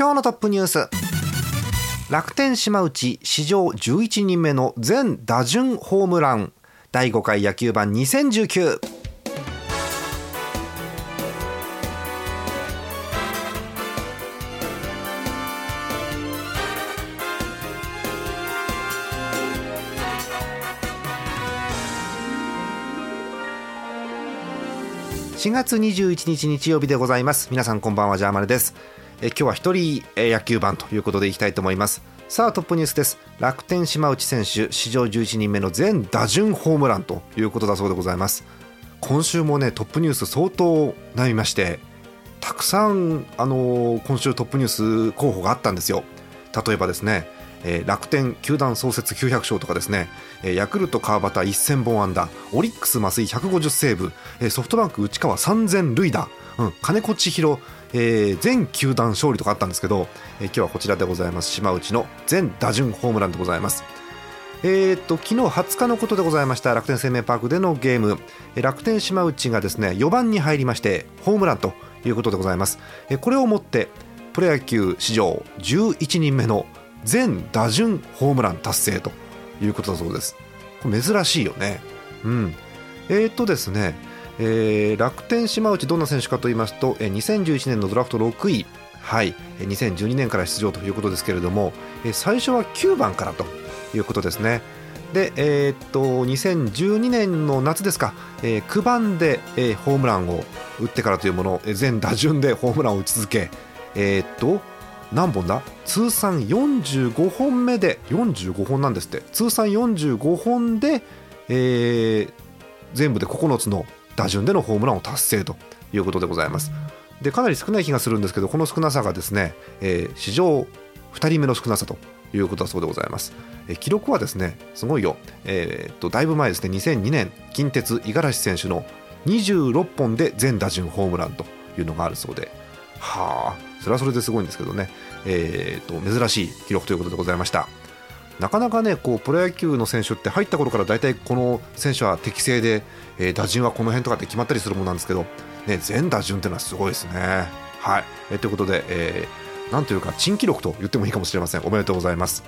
今日のトップニュース。楽天島内史上11人目の全打順ホームラン。第5回野球盤2019 4月21日日曜日でございます。皆さんこんばんはジャーマネです。え今日は一人え野球盤ということでいきたいと思います。さあトップニュースです。楽天島内選手史上11人目の全打順ホームランということだそうでございます。今週もねトップニュース相当悩みましてたくさんあのー今週トップニュース候補があったんですよ。例えばですねえー楽天球団創設900勝とかですね、えーヤクルト川端1000本安打オリックス増井150セーブ、えーソフトバンク内川3000塁打、うん、金子千尋、えー全球団勝利とかあったんですけど、えー今日はこちらでございます。島内の全打順ホームランでございます。えー、と昨日20日のことでございました。楽天生命パークでのゲーム。楽天島内がですね4番に入りましてホームランということでございます。これをもってプロ野球史上11人目の全打順ホームラン達成ということだそうです。これ珍しいよね。うん。えー、とですね、えー楽天島内どんな選手かと言いますとえー2011年のドラフト6位はい2012年から出場ということですけれども最初は9番からということですね。で、えーっと2012年の夏ですか、えー9番で、えーホームランを打ってからというもの、えー全打順でホームランを打ち続け、えーっと何本だ？通算45本目で45本なんですって通算45本で、えー全部で9つの打順でのホームランを達成ということでございます。でかなり少ない気がするんですけどこの少なさがですね、えー史上2人目の少なさということだそうでございます。え記録はですねすごいよ、えーっとだいぶ前ですね2002年近鉄五十嵐選手の26本で全打順ホームランというのがあるそうではあそれはそれですごいんですけどね、えーっと珍しい記録ということでございました。なかなかねこうプロ野球の選手って入った頃から大体この選手は適正で、えー打順はこの辺とかって決まったりするものなんですけど、ね、全打順っていうのはすごいですね。はい、えーということで、えーなんというか珍記録と言ってもいいかもしれません。おめでとうございます。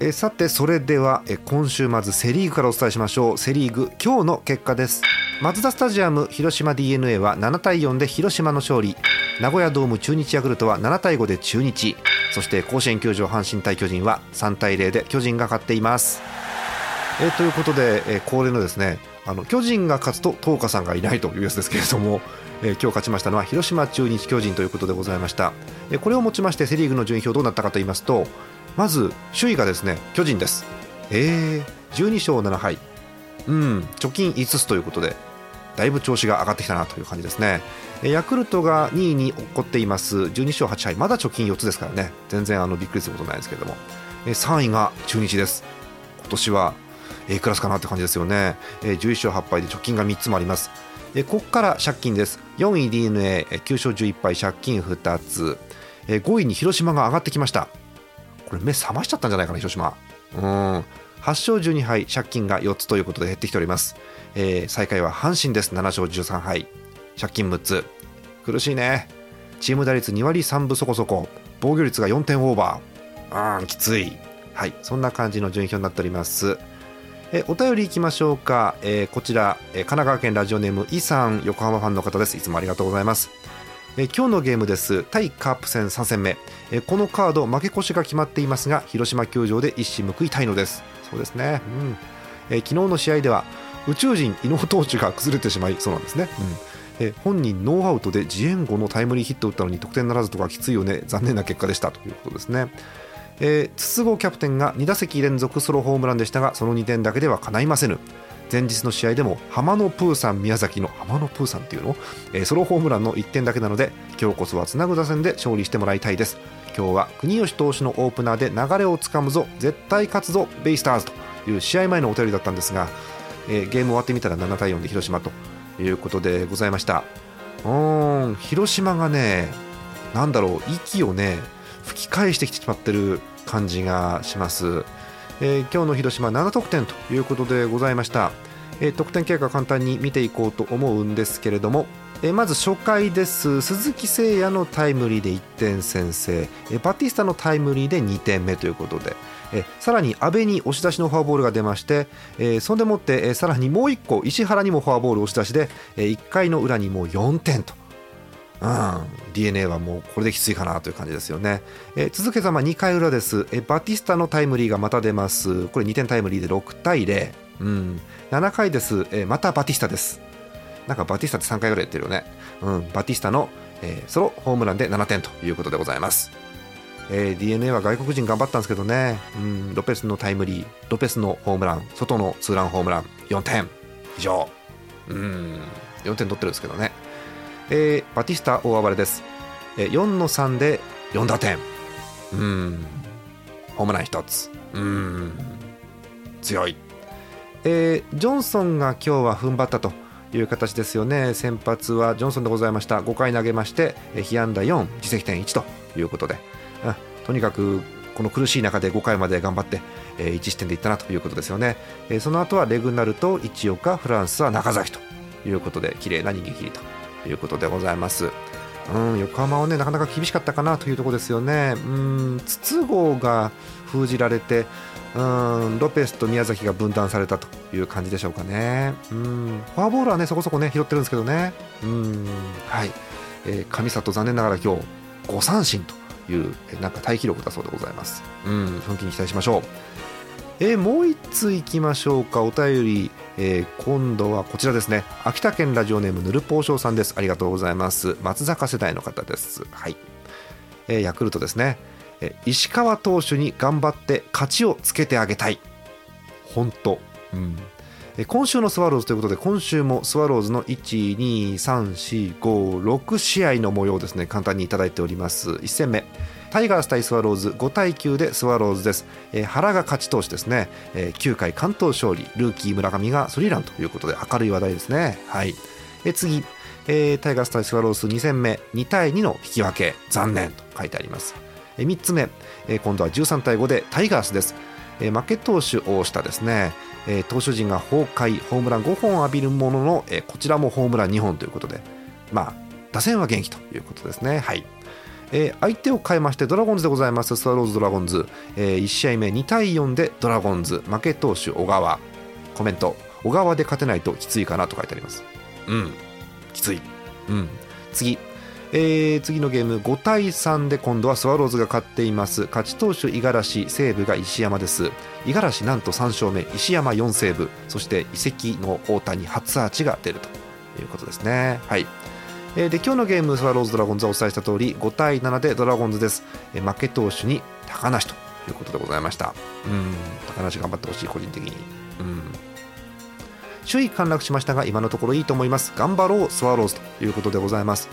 えーさてそれでは、えー今週まずセ・リーグからお伝えしましょう。セ・リーグ今日の結果です。マツダスタジアム広島 d n a は7対4で広島の勝利。名古屋ドーム中日ヤクルトは7対5で中日。そして甲子園球場阪神対巨人は3対0で巨人が勝っています。えということで、え恒例のですねあの巨人が勝つと東花さんがいないというやつですけれども、えー今日勝ちましたのは広島中日巨人ということでございました、えこれをもちましてセ・リーグの順位表どうなったかと言いますとまず首位がですね巨人です。えー、12勝7敗。うん貯金5つということでだいぶ調子が上がってきたなという感じですね。ヤクルトが2位に起こっています。12勝8敗。まだ貯金4つですからね。全然あのびっくりすることないですけども、3位が中日です。今年は A クラスかなって感じですよね、11勝8敗で貯金が3つもあります。ここから借金です。4位 d n a 9勝11敗。借金2つ。5位に広島が上がってきました。これ目覚ましちゃったんじゃないかな広島。うん。8勝12敗借金が4つということで減ってきております、えー最下位は阪神です。7勝13敗。借金6つ。苦しいね。チーム打率2割3分そこそこ。防御率が4点オーバー。うんきつい。はい。そんな感じの順位表になっております。えお便りいきましょうか、えーこちら、えー神奈川県ラジオネームイさん。横浜ファンの方です。いつもありがとうございます。えー今日のゲームです。対カープ戦3戦目、えーこのカード負け越しが決まっていますが広島球場で一矢報いたいのです。そうですね、うん。えー昨日の試合では宇宙人伊能投手が崩れてしまいそうなんですね、うん。えー本人ノーアウトで自援後のタイムリーヒットを打ったのに得点ならずとかきついよね。残念な結果でしたということですね。えー筒香キャプテンが2打席連続ソロホームランでしたがその2点だけでは叶いませぬ。前日の試合でも浜野プーさん宮崎の浜野プーさんっていうの、えーソロホームランの1点だけなので今日こそはつなぐ打線で勝利してもらいたいです。今日は国吉投手のオープナーで流れをつかむぞ絶対勝つぞベイスターズという試合前のお便りだったんですが、えー、ゲーム終わってみたら7対4で広島ということでございました。うん広島がねなんだろう息をね吹き返してきてしまってる感じがします、えー、今日の広島7得点ということでございました、えー、得点経過簡単に見ていこうと思うんですけれどもえまず初回です。鈴木誠也のタイムリーで1点先制。えバティスタのタイムリーで2点目ということで。えさらに阿部に押し出しのフォアボールが出まして、えそんでもって、えさらにもう1個石原にもフォアボール押し出しで、え1回の裏にもう4点と。うん、DNA はもうこれできついかなという感じですよね、え続けざま2回裏です、えバティスタのタイムリーがまた出ます。これ2点タイムリーで6対0、うん、7回です、えまたバティスタです。なんかバティスタって3回ぐらいやってるよね。うん、バティスタの、えー、ソロホームランで7点ということでございます。えー、DNA は外国人頑張ったんですけどね、うん、ロペスのタイムリー、ロペスのホームラン、外のツーランホームラン、4点以上。うん、4点取ってるんですけどね。えー、バティスタ大暴れです。えー、4の3で4打点。うん、ホームラン1つ。うん、強い。えー、ジョンソンが今日は踏ん張ったと。いう形ですよね。先発はジョンソンでございました。5回投げまして被安打4自責点1ということで。とにかくこの苦しい中で5回まで頑張って、え1失点でいったなということですよね、えその後はレグナルと一岡フランスは中崎ということで綺麗な逃げ切りということでございます。うん横浜はねなかなか厳しかったかなというところですよね。うん筒香が封じられてうんロペスと宮崎が分断されたという感じでしょうかね。うんフォアボールはねそこそこね拾ってるんですけどね。うんはい、えー、上里残念ながら今日5三振というなんか大記録だそうでございます。うん奮起に期待しましょう。えー、もう1通いきましょうか。お便り、えー、今度はこちらですね。秋田県ラジオネームぬるぽうしょうさんです。ありがとうございます。松坂世代の方です。はい、えー、ヤクルトですね。石川投手に頑張って勝ちをつけてあげたい。本当、うん、今週のスワローズということで今週もスワローズの12345試合の模様をですね簡単にいただいております1戦目タイガース対スワローズ5対9でスワローズです、えー、原が勝ち投手ですね、えー、9回関東勝利ルーキー村上がスリーランということで明るい話題ですね。はい、えー、次、えー、タイガース対スワローズ2戦目。2対2の引き分け残念と書いてあります。3つ目、今度は13対5でタイガースです。え。負け投手をしたですね、投手陣が崩壊、ホームラン5本浴びるものの、こちらもホームラン2本ということで、まあ、打線は元気ということですね。はい。えー、相手を変えましてドラゴンズでございます。スワローズドラゴンズ、えー、1試合目2対4でドラゴンズ。負け投手小川。コメント。小川で勝てないときついかなと書いてあります。うん。きつい。うん。次。えー、次のゲーム。5対3で今度はスワローズが勝っています。勝ち投手五十嵐。西武が石山です。五十嵐なんと3勝目。石山4セーブ。そして移籍の大谷初アーチが出るということですね。はい。えー、で今日のゲームスワローズドラゴンズはお伝えした通り5対7でドラゴンズです、えー、負け投手に高梨ということでございました。うん。高梨頑張ってほしい個人的に。うん。首位陥落しましたが今のところいいと思います。頑張ろうスワローズということでございます。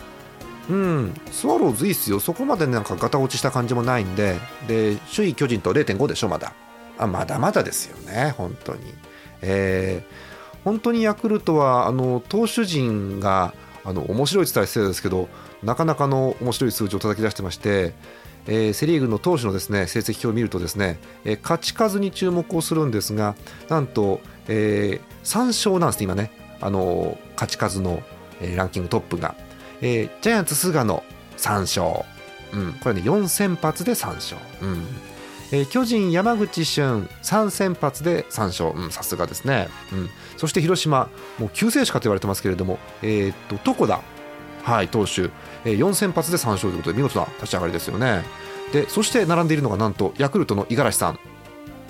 うん、スワローズいいっすよ、そこまでなんかガタ落ちした感じもないんで、で首位巨人と0.5でしょ、まだ。あまだまだですよね、本当に。えー、本当にヤクルトはあの投手陣があの面白いって言ったら失礼ですけど、なかなかの面白い数字を叩き出してまして、えー、セ・リーグの投手のですね成績表を見るとですね、えー、勝ち数に注目をするんですが、なんと、えー、3勝なんですね今ね、あの勝ち数の、えー、ランキングトップが。えー、ジャイアンツ菅野3勝、うん、これね4先発で3勝、うん。えー、巨人山口俊3先発で3勝。さすがですね、うん、そして広島もう救世主かと言われてますけれども、えー、っと床田、はい、投手、えー、4先発で3勝ということで見事な立ち上がりですよね。でそして並んでいるのがなんとヤクルトの五十嵐さん、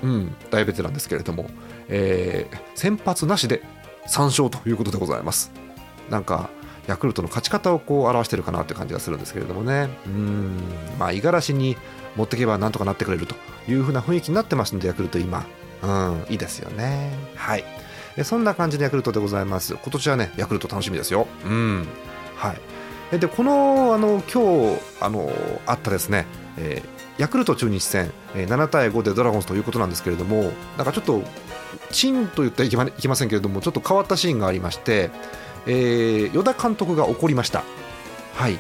うん、大ベテランですけれども、えー、先発なしで3勝ということでございます。なんかヤクルトの勝ち方をこう表してるかなという感じがするんですけれどもね。うん。まあ五十嵐に持っていけばなんとかなってくれるというふうな雰囲気になってますのでヤクルト今。うん。いいですよね。はい。そんな感じのヤクルトでございます。今年はねヤクルト楽しみですよ。うん。はい。でこのあの今日あのあったですねえー、ヤクルト中日戦、えー、7対5でドラゴンズということなんですけれどもなんかちょっとチンと言ってはいけませんけれどもちょっと変わったシーンがありまして、えー、与田監督が怒りました。はい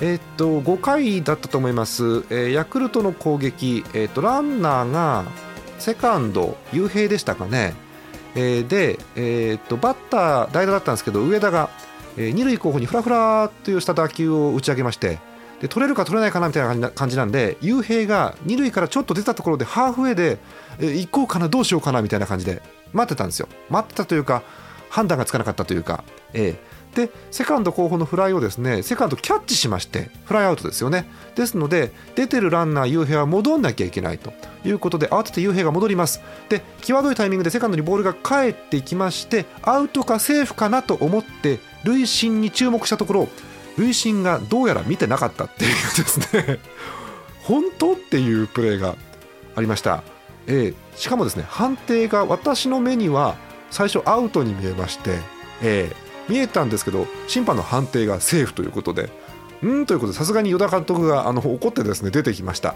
えー、っと5回だったと思います、えー、ヤクルトの攻撃、えー、っとランナーがセカンド、雄平でしたかね、えー、で、えー、っとバッター、代打だったんですけど、上田が、えー、二塁候補にフラフラというした打球を打ち上げまして、で取れるか取れないかなみたいな感じなんで、雄平が二塁からちょっと出たところで、ハーフウェイで、えー、行こうかな、どうしようかなみたいな感じで待ってたんですよ。待ってたというか、判断がつかなかったというか、えー、でセカンド後方のフライをですねセカンドキャッチしましてフライアウトですよね。ですので出てるランナー雄平は戻んなきゃいけないと。いうことで慌てて雄平が戻ります。で際どいタイミングでセカンドにボールが返ってきましてアウトかセーフかなと思って塁審に注目したところ塁審がどうやら見てなかったっていうですね。本当っていうプレーがありました、えー、しかもですね判定が私の目には最初アウトに見えまして、えー、見えたんですけど審判の判定がセーフということでうんということでさすがに与田監督があの怒ってですね出てきました。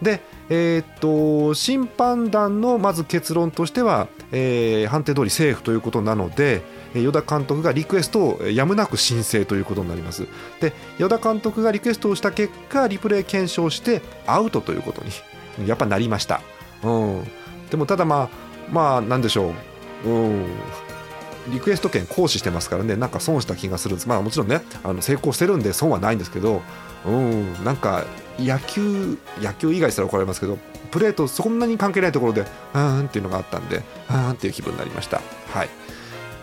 で、えー、っと審判団のまず結論としては、えー、判定通りセーフということなので与田監督がリクエストをやむなく申請ということになります。で与田監督がリクエストをした結果リプレイ検証してアウトということにやっぱなりました、うん、でもただまあまあなんでしょう、うん、リクエスト権行使してますからねなんか損した気がするんです。まあもちろんねあの成功してるんで損はないんですけどうん。なんか野球野球以外したら怒られますけどプレーとそんなに関係ないところでうんっていうのがあったんでうんっていう気分になりました。はい。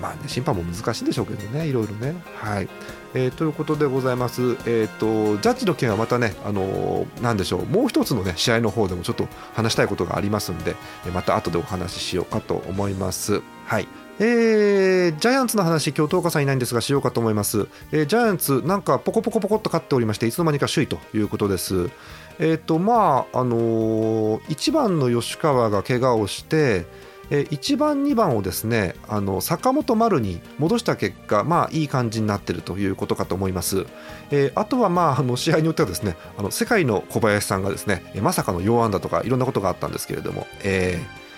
まあね審判も難しいんでしょうけどねいろいろねはいえー、ということでございます、えーと、ジャッジの件はまたね、あのー、なんでしょう、もう一つの、ね、試合の方でもちょっと話したいことがありますんで、また後でお話ししようかと思います。はいえー、ジャイアンツの話、今日、東花さんいないんですが、しようかと思います。えー、ジャイアンツ、なんかポコポコポコっと勝っておりまして、いつの間にか首位ということです。えっ、ー、と、まあ、あのー、1番の吉川が怪我をして、えー、1番、2番をですねあの坂本丸に戻した結果、まあ、いい感じになっているということかと思います。えー、あとは、まあ、あの試合によってはですねあの世界の小林さんがですねまさかの4安打とかいろんなことがあったんですけれども、えー、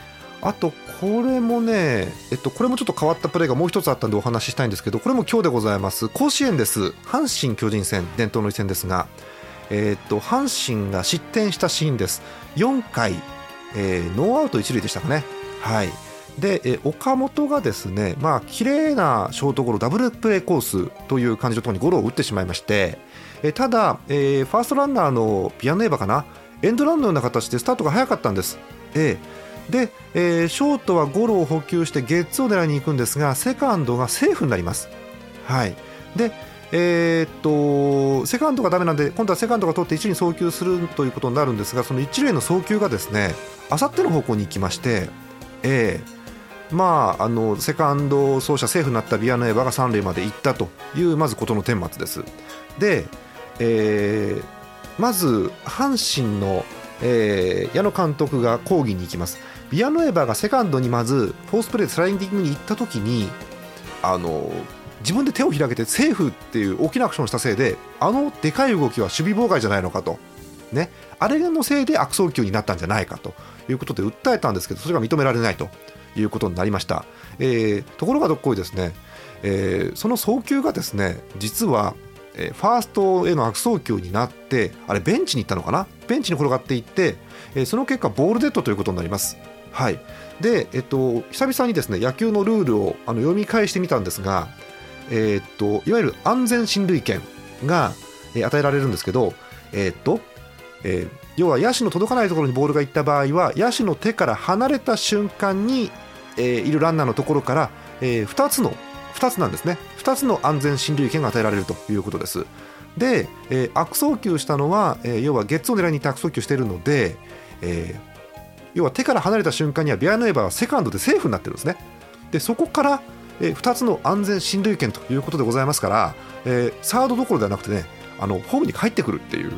あと、これもね、えっと、これもちょっと変わったプレーがもう一つあったんでお話ししたいんですけど、これも今日でございます。甲子園です。阪神・巨人戦、伝統の一戦ですが、えっと、阪神が失点したシーンです。4回、えー、ノーアウト1塁でしたかね。はい。で、え岡本がですね、まあ、綺麗なショートゴロ、ダブルプレーコースという感じのところにゴロを打ってしまいまして、えただ、えー、ファーストランナーのビアノネーバかな、エンドランのような形でスタートが早かったんです。えーで、えー、ショートはゴロを補給してゲッツを狙いに行くんですがセカンドがセーフになります。はい、でえー、っとセカンドがダメなんで今度はセカンドが取って一塁に送球するということになるんですがその一塁の送球がですねあさっての方向に行きまして、えー、まあ、あのセカンド走者セーフになったビアノエバが三塁まで行ったというまずことの顛末です。で、えー、まず阪神の、えー、矢野監督が抗議に行きます。ビアノエバーがセカンドにまずフォースプレーでスライディングに行った時にあの自分で手を開けてセーフっていう大きなアクションをしたせいであのでかい動きは守備妨害じゃないのかと、ね、あれのせいで悪送球になったんじゃないかということで訴えたんですけどそれが認められないということになりました、えー、ところがどっこいですね、えー、その送球がですね実はえファーストへの悪送球になってあれベンチに行ったのかな？ベンチに転がっていって、えその結果ボールデッドということになります。はい。で、えっと、久々にですね野球のルールをあの読み返してみたんですが、えー、っといわゆる安全進塁権が、え与えられるんですけど、えー、っとえー、要は野手の届かないところにボールが行った場合は野手の手から離れた瞬間に、えー、いるランナーのところから、えー、2つの2つなんですね。2つの安全進塁権が与えられるということです。で、えー、悪送球したのは、えー、要はゲッツを狙いに行って悪送球しているので、えー、要は手から離れた瞬間にはビアノエバーはセカンドでセーフになってるんですね。でそこからえ、2つの安全進塁権ということでございますから、えー、サードどころではなくてねあのホームに帰ってくるっていう、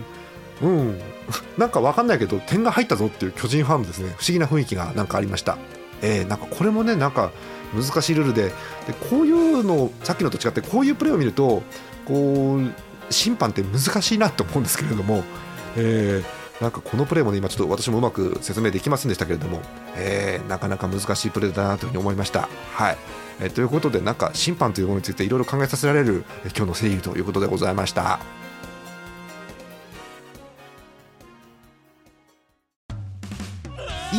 うん、なんか分かんないけど点が入ったぞっていう巨人ファンですね。不思議な雰囲気がなんかありました、えー、なんかこれもねなんか難しいルールででこういうのさっきのと違ってこういうプレーを見るとこう審判って難しいなと思うんですけれども、えーなんかこのプレーもね今ちょっと私もうまく説明できませんでしたけれども、えー、なかなか難しいプレーだなというふうに思いました。はい。え、ということでなんか審判というものについていろいろ考えさせられる、今日の声優ということでございました。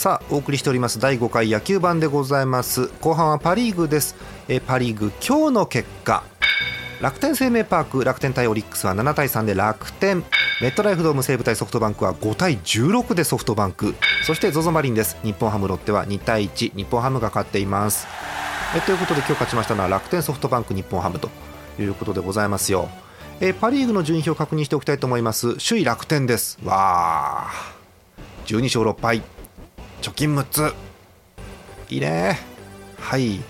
さあお送りしております第5回野球版でございます。後半はパ・リーグです。えパ・リーグ今日の結果。楽天生命パーク楽天対オリックスは7対3で楽天。メットライフドーム西武対ソフトバンクは5対16でソフトバンク。そして ZOZO マリンです。日本ハムロッテは2対1日本ハムが勝っています。えということで今日勝ちましたのは楽天ソフトバンク日本ハムと。いうことでございますよ。えパ・リーグの順位表を確認しておきたいと思います。首位楽天です。わあ12勝6敗。貯金6つ。いいね。はい。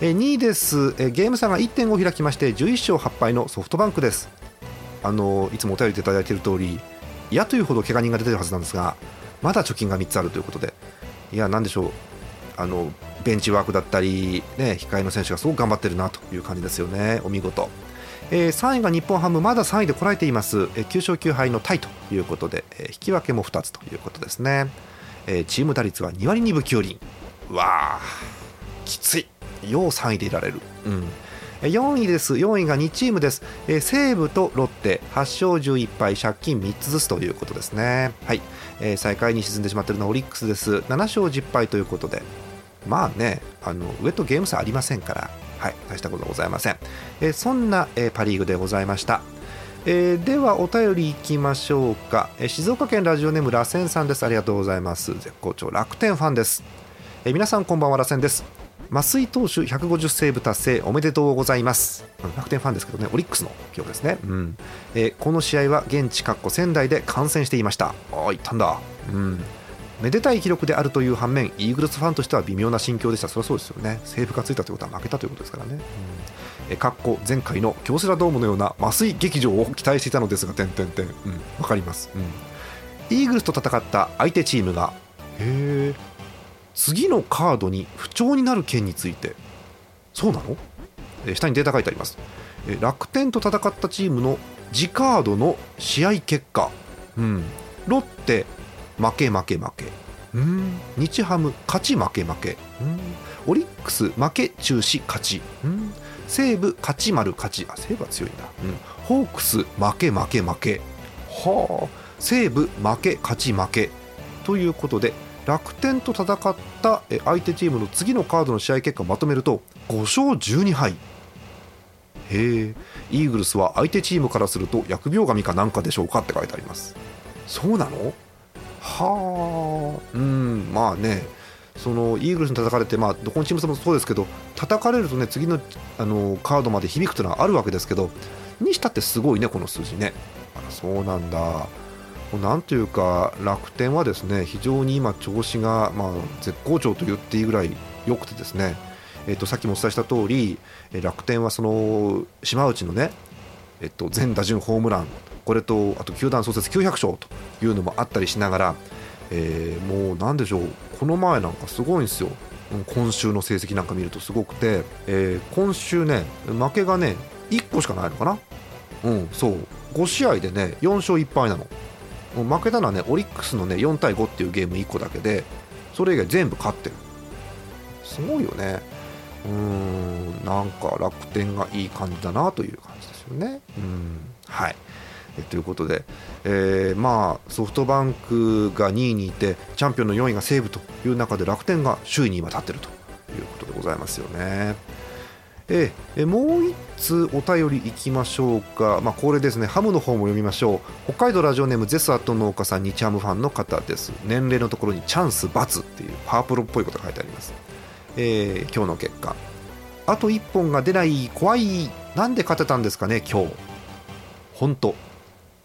え2位です。えゲーム差が1.5開きまして11勝8敗のソフトバンクです。あのいつもお便りいただいている通り嫌というほど怪我人が出てるはずなんですがまだ貯金が3つあるということで。いや何でしょう。あのベンチワークだったり、ね、控えの選手がすごく頑張ってるなという感じですよね。お見事、えー、3位が日本ハムまだ3位でこらえています、え、9勝9敗のタイということで、え、引き分けも2つということですね。えー、チーム打率は2割2分9厘。わあきつい。よう3位でいられる、うん、4位です。4位が2チームです、えー、西武とロッテ。8勝11敗借金3つずつということですね。はい、えー、最下位に沈んでしまっているのはオリックスです。7勝10敗ということで。まあねあの上とゲーム差ありませんから。はい。大したことはございません、えー、そんな、えー、パ・リーグでございました。えー、ではお便りいきましょうか、えー、静岡県ラジオネームらせんさんです。ありがとうございます。絶好調楽天ファンです、えー、皆さんこんばんはらせんです。増井投手150セーブ達成おめでとうございます。楽天ファンですけどね。オリックスの今日ですね、うん。えー、この試合は現地かっこ仙台で観戦していました。ああ行ったんだ。うん。めでたい記録であるという反面イーグルスファンとしては微妙な心境でしたそりゃそうですよねセーブがついたということは負けたということですからね、えかっこ前回の京セラドームのような麻酔劇場を期待していたのですが点々点。うん分かります、うん、イーグルスと戦った相手チームがへ次のカードに不調になる件について。そうなの、え下にデータ書いてあります、え楽天と戦ったチームの次カードの試合結果、うん、ロッテ負け負け負け。うん。日ハム勝ち負け負け。うん。オリックス負け中止勝ち。うん。西武勝ち丸勝ち。あ西武は強いんだ、うん、ホークス負け負け負け。はあ。西武負け勝ち負け。ということで楽天と戦った相手チームの次のカードの試合結果をまとめると5勝12敗。へえ。イーグルスは相手チームからすると疫病神かなんかでしょうかって書いてあります。そうなの？はあ。うんまあね。そのイーグルスに叩かれて、まあ、どこのチームもそうですけど叩かれるとね次のあのカードまで響くというのはあるわけですけどにしたってすごいねこの数字ね。あそうなんだ。なんというか楽天はですね非常に今調子が、まあ、絶好調と言っていいぐらい良くてですね、えー、とさっきもお伝えした通り楽天はその島内のね、えっと、全打順ホームランこれとあと球団創設900勝というのもあったりしながら、えー、もうなんでしょう。この前なんかすごいんですよ。今週の成績なんか見るとすごくて、えー、今週ね負けがね1個しかないのかな。うんそう。5試合でね4勝1敗なの。負けたのはねオリックスのね4対5っていうゲーム1個だけでそれ以外全部勝ってる。すごいよね。うんなんか楽天がいい感じだなという感じですよね。うんはい。ということで、えー、まあソフトバンクが2位にいてチャンピオンの4位が西武という中で楽天が首位に今立っているということでございますよね。えー、もう1つお便りいきましょうか、まあ、これですねハムの方も読みましょう。北海道ラジオネームゼスアット農家さん日ハムファンの方です。年齢のところにチャンス×っていうパープロっぽいことが書いてあります、えー、今日の結果。あと1本が出ない怖いなんで勝てたんですかね今日。本当。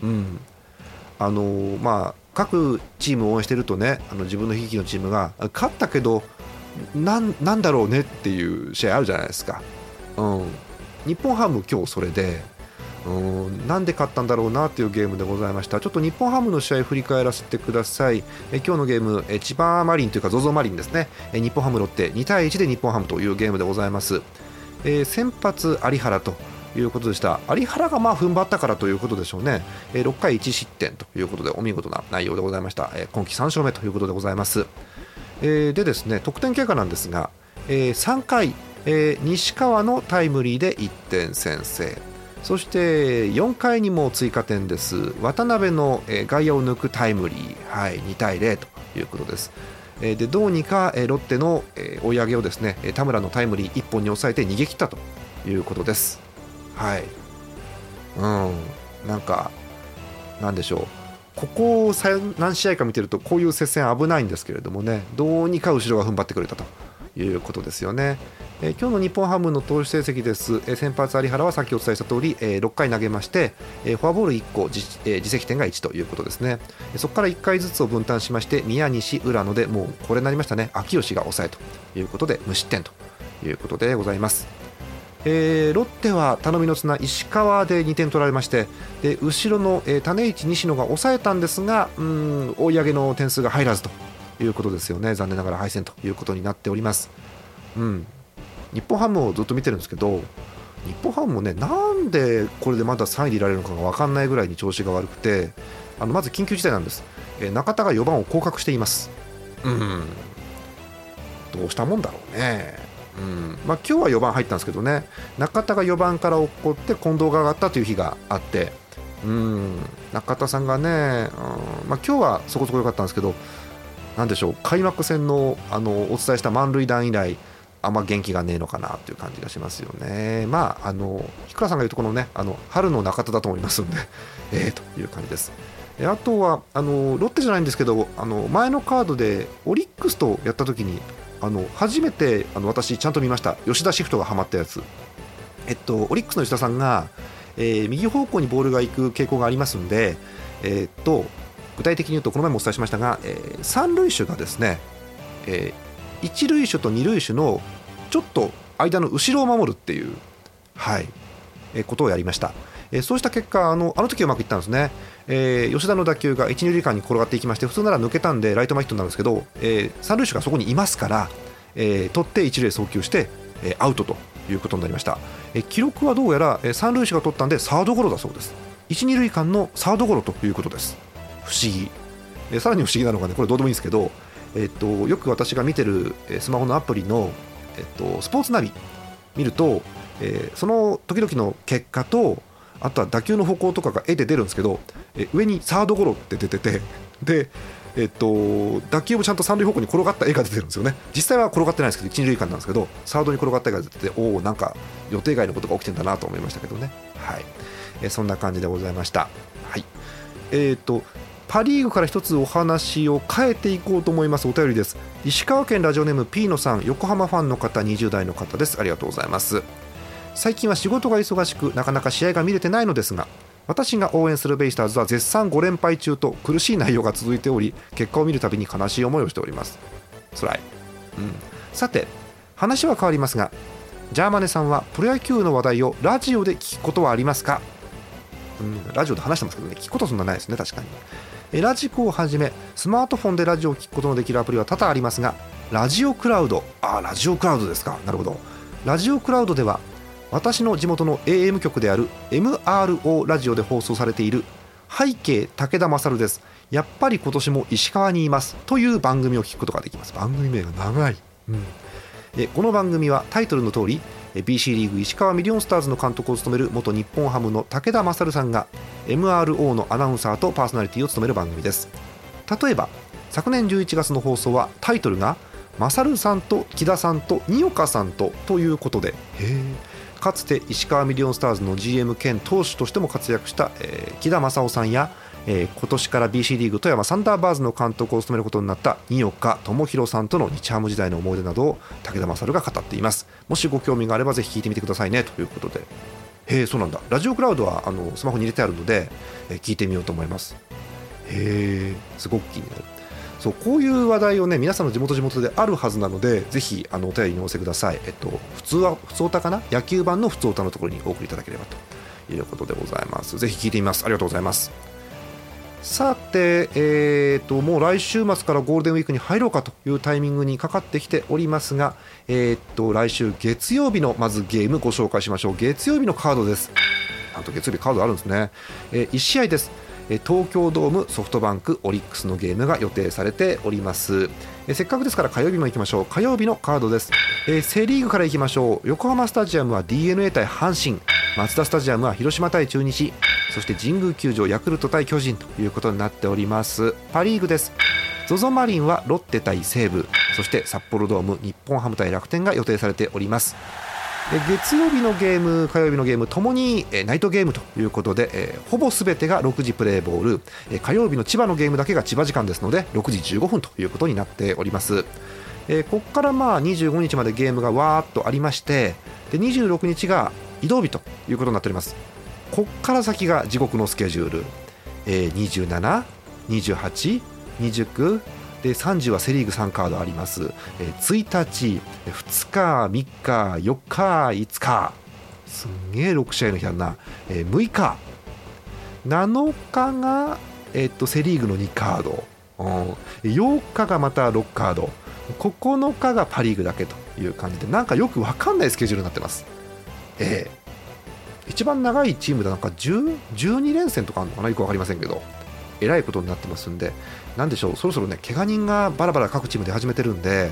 うん。あのー、まあ各チームを応援してるとねあの自分の悲劇のチームが勝ったけどなんなんだろうねっていう試合あるじゃないですか、うん、日本ハム今日それでうんなんで勝ったんだろうなっていうゲームでございました。ちょっと日本ハムの試合振り返らせてください。え今日のゲームえ千葉マリンというか ZOZO マリンですね。え日本ハムロッテ2対1で日本ハムというゲームでございます、えー、先発有原ということでした。有原がまあ踏ん張ったからということでしょうね、えー、6回1失点ということでお見事な内容でございました、えー、今季3勝目ということでございます、えー、でですね得点経過なんですが、えー、3回、えー、西川のタイムリーで1点先制。そして4回にも追加点です。渡辺の外野を抜くタイムリー、はい、2対0ということです。でどうにかロッテの追い上げをですね田村のタイムリー1本に抑えて逃げ切ったということです。はい。うん。なんかなんでしょう。ここを何試合か見てるとこういう接戦危ないんですけれどもね。どうにか後ろが踏ん張ってくれたと。いうことですよね。えー、今日の日本ハムの投手成績です、えー、先発有原はさっきお伝えした通り、えー、6回投げまして、えー、フォアボール1個自,、えー、自責点が1ということですね。えそこから1回ずつを分担しまして宮西、浦野でもうこれになりましたね。秋吉が抑えということで無失点ということでございます。えー、ロッテは頼みの綱石川で2点取られましてで後ろの、えー、種市西野が抑えたんですがうん追い上げの点数が入らずということですよね。残念ながら敗戦ということになっております。うん。日本ハムをずっと見てるんですけど日本ハムもねなんでこれでまだ3位でいられるのかが分かんないぐらいに調子が悪くてあのまず緊急事態なんです、えー、中田が4番を降格しています。うん。どうしたもんだろうねうん。まあ、今日は4番入ったんですけどね。中田が4番から落っこって近藤が上がったという日があって。うん。中田さんがね、うん。まあ、今日はそこそこ良かったんですけどなんでしょう。開幕戦のあのお伝えした満塁弾以来あんま元気がねえのかなという感じがしますよね。まあ、あの、日倉さんが言うとこのね、あの、春の中田だと思いますんで、えー、という感じです。あとは、あの、ロッテじゃないんですけど、あの、前のカードでオリックスとやった時に、あの、初めて、あの、私ちゃんと見ました。吉田シフトがはまったやつ。えっと、オリックスの吉田さんが、えー、右方向にボールが行く傾向がありますんで、えー、っと、具体的に言うと、この前もお伝えしましたが、えー、三塁手がですね、えー、一塁手と二塁手のちょっと間の後ろを守るっていう、はいえことをやりました。えそうした結果あの、あの時うまくいったんですね、えー、吉田の打球が一、二塁間に転がっていきまして、普通なら抜けたんでライト前ヒットなんですけど、えー、三塁手がそこにいますから、えー、取って一塁送球して、え、アウトということになりました、え、記録はどうやら、え、三塁手が取ったんでサードゴロだそうです、一、二塁間のサードゴロということです、不思議、え、さらに不思議なのがね、これどうでもいいんですけど、え、っとよく私が見てるスマホのアプリの、え、っとスポーツナビ見ると、え、その時々の結果とあとは打球の方向とかが絵で出るんですけど、え、上にサードゴロって出ててでえっと、打球もちゃんと三塁方向に転がった絵が出てるんですよね。実際は転がってないですけど一、二塁間なんですけどサードに転がった絵が出てておおなんか予定外のことが起きてんだなと思いましたけどね。はい、え、そんな感じでございました。はい。えーとパ・リーグから一つお話を変えていこうと思います。お便りです。石川県ラジオネームピーノさん横浜ファンの方20代の方です。ありがとうございます。最近は仕事が忙しくなかなか試合が見れてないのですが私が応援するベイスターズは絶賛5連敗中と苦しい内容が続いており結果を見るたびに悲しい思いをしております。辛い、うん、さて話は変わりますがジャーマネさんはプロ野球の話題をラジオで聞くことはありますか、うん、ラジオで話してますけどね聞くことそんなないですね確かに。ラジコをはじめスマートフォンでラジオを聞くことのできるアプリは多々ありますがラジオクラウド。あラジオクラウドですか。なるほど。ラジオクラウドでは私の地元の AM 局である MRO ラジオで放送されている背景武田勝です。やっぱり今年も石川にいます。という番組を聞くことができます。番組名が長い、うん、この番組はタイトルの通り BC リーグ石川ミリオンスターズの監督を務める元日本ハムの武田勝さんが MRO のアナウンサーとパーソナリティを務める番組です。例えば昨年11月の放送はタイトルが「勝さんと木田さんと二岡さんと」ということでかつて石川ミリオンスターズの GM 兼投手としても活躍した、えー、木田正夫さんやえー、今年から BC リーグ富山サンダーバーズの監督を務めることになった二岡智弘さんとの日ハム時代の思い出などを武田勝が語っています。もしご興味があればぜひ聞いてみてくださいね。ということで。へえそうなんだ。ラジオクラウドはあのスマホに入れてあるので、えー聞いてみようと思います。へえすごく気になる。そうこういう話題をね皆さんの地元地元であるはずなのでぜひあのお便りにお寄せください。えっと普通は普通歌かな？野球版の普通歌のところにお送りいただければと。いうことでございます。ぜひ聞いてみます。ありがとうございます。さて、えー、ともう来週末からゴールデンウィークに入ろうかというタイミングにかかってきておりますが、えー、と来週月曜日のまずゲームご紹介しましょう。月曜日のカードです。なんと月曜日カードあるんですね、え1試合です。東京ドームソフトバンクオリックスのゲームが予定されております。せっかくですから火曜日も行きましょう。火曜日のカードです、えーセ・リーグから行きましょう。横浜スタジアムは d n a 対阪神。マツダスタジアムは広島対中日。そして神宮球場ヤクルト対巨人ということになっております。パ・リーグです。ZOZO マリンはロッテ対西武。そして札幌ドーム日本ハム対楽天が予定されております。月曜日のゲーム、火曜日のゲームともにナイトゲームということで、ほぼすべてが6時プレーボール、火曜日の千葉のゲームだけが千葉時間ですので6時15分ということになっております。ここからまあ25日までゲームがわーっとありましてで26日が移動日ということになっております。ここから先が地獄のスケジュール、えー27、28、29で30はセ・リーグ3カードあります、えー1日、2日、3日、4日、5日、すんげえ6試合の日あるな、えー6日、7日が、えーっとセ・リーグの2カード、うん。8日がまた6カード、9日がパ・リーグだけという感じで、なんかよく分かんないスケジュールになってます。えー一番長いチームでなんか10 12連戦とかあるのかな？よく分かりませんけど。えらいことになってますんでなんでしょうそろそろね怪我人がバラバラ各チームで始めてるんで、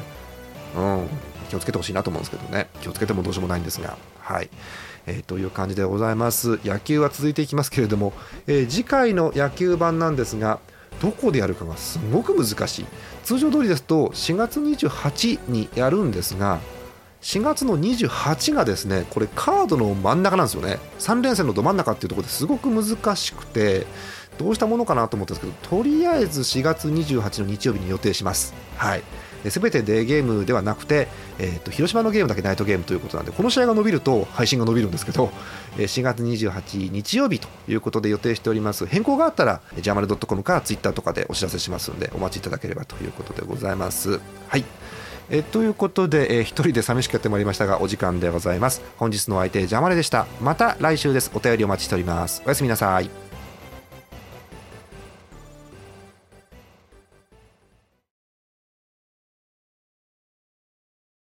うん、気をつけてほしいなと思うんですけどね。気をつけてもどうしようもないんですがはい、えーという感じでございます。野球は続いていきますけれども、えー次回の野球版なんですがどこでやるかがすごく難しい。通常通りですと4月28にやるんですが4月の28がですねこれカードの真ん中なんですよね。3連戦のど真ん中っていうところですごく難しくてどうしたものかなと思ったんですけどとりあえず4月28の日曜日に予定します。はい。すべてデーゲームではなくて、えー、と広島のゲームだけナイトゲームということなんでこの試合が伸びると配信が伸びるんですけど4月28日曜日ということで予定しております。変更があったらジャーマル .com か Twitter とかでお知らせしますのでお待ちいただければということでございます。はい。えということで、えー一人で寂しくやってまいりましたがお時間でございます。本日のお相手ジャマレでした。また来週です。お便りお待ちしております。おやすみなさい。